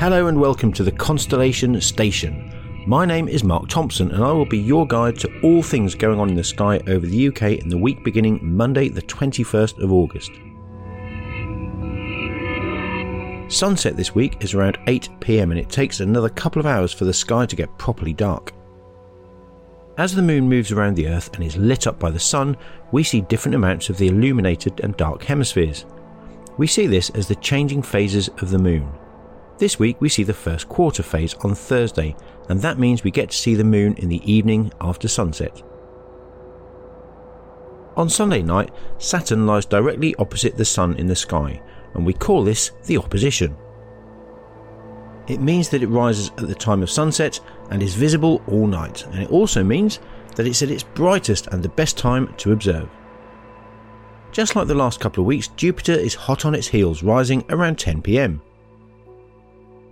Hello and welcome to the Constellation Station. My name is Mark Thompson and I will be your guide to all things going on in the sky over the UK in the week beginning Monday, the 21st of August. Sunset this week is around 8 pm and it takes another couple of hours for the sky to get properly dark. As the moon moves around the Earth and is lit up by the sun, we see different amounts of the illuminated and dark hemispheres. We see this as the changing phases of the moon. This week we see the first quarter phase on Thursday, and that means we get to see the moon in the evening after sunset. On Sunday night, Saturn lies directly opposite the Sun in the sky, and we call this the opposition. It means that it rises at the time of sunset and is visible all night, and it also means that it's at its brightest and the best time to observe. Just like the last couple of weeks, Jupiter is hot on its heels, rising around 10 pm.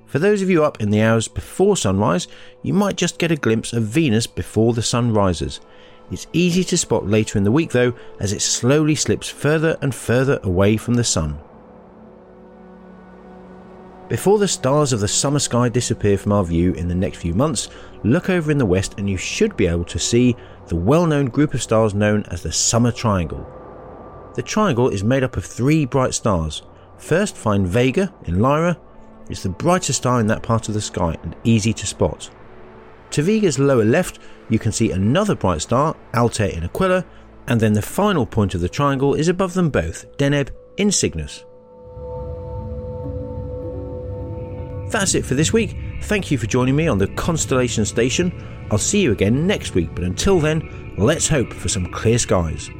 For those of you up in the hours before sunrise, you might just get a glimpse of Venus before the sun rises. It's easy to spot later in the week though, as it slowly slips further and further away from the sun. Before the stars of the summer sky disappear from our view in the next few months, look over in the west and you should be able to see the well known group of stars known as the Summer Triangle. The triangle is made up of three bright stars. First, find Vega in Lyra. It's the brightest star in that part of the sky and easy to spot. To Vega's lower left, you can see another bright star, Altair in Aquila, and then the final point of the triangle is above them both, Deneb in Cygnus. That's it for this week. Thank you for joining me on the Constellation Station. I'll see you again next week, but until then, let's hope for some clear skies.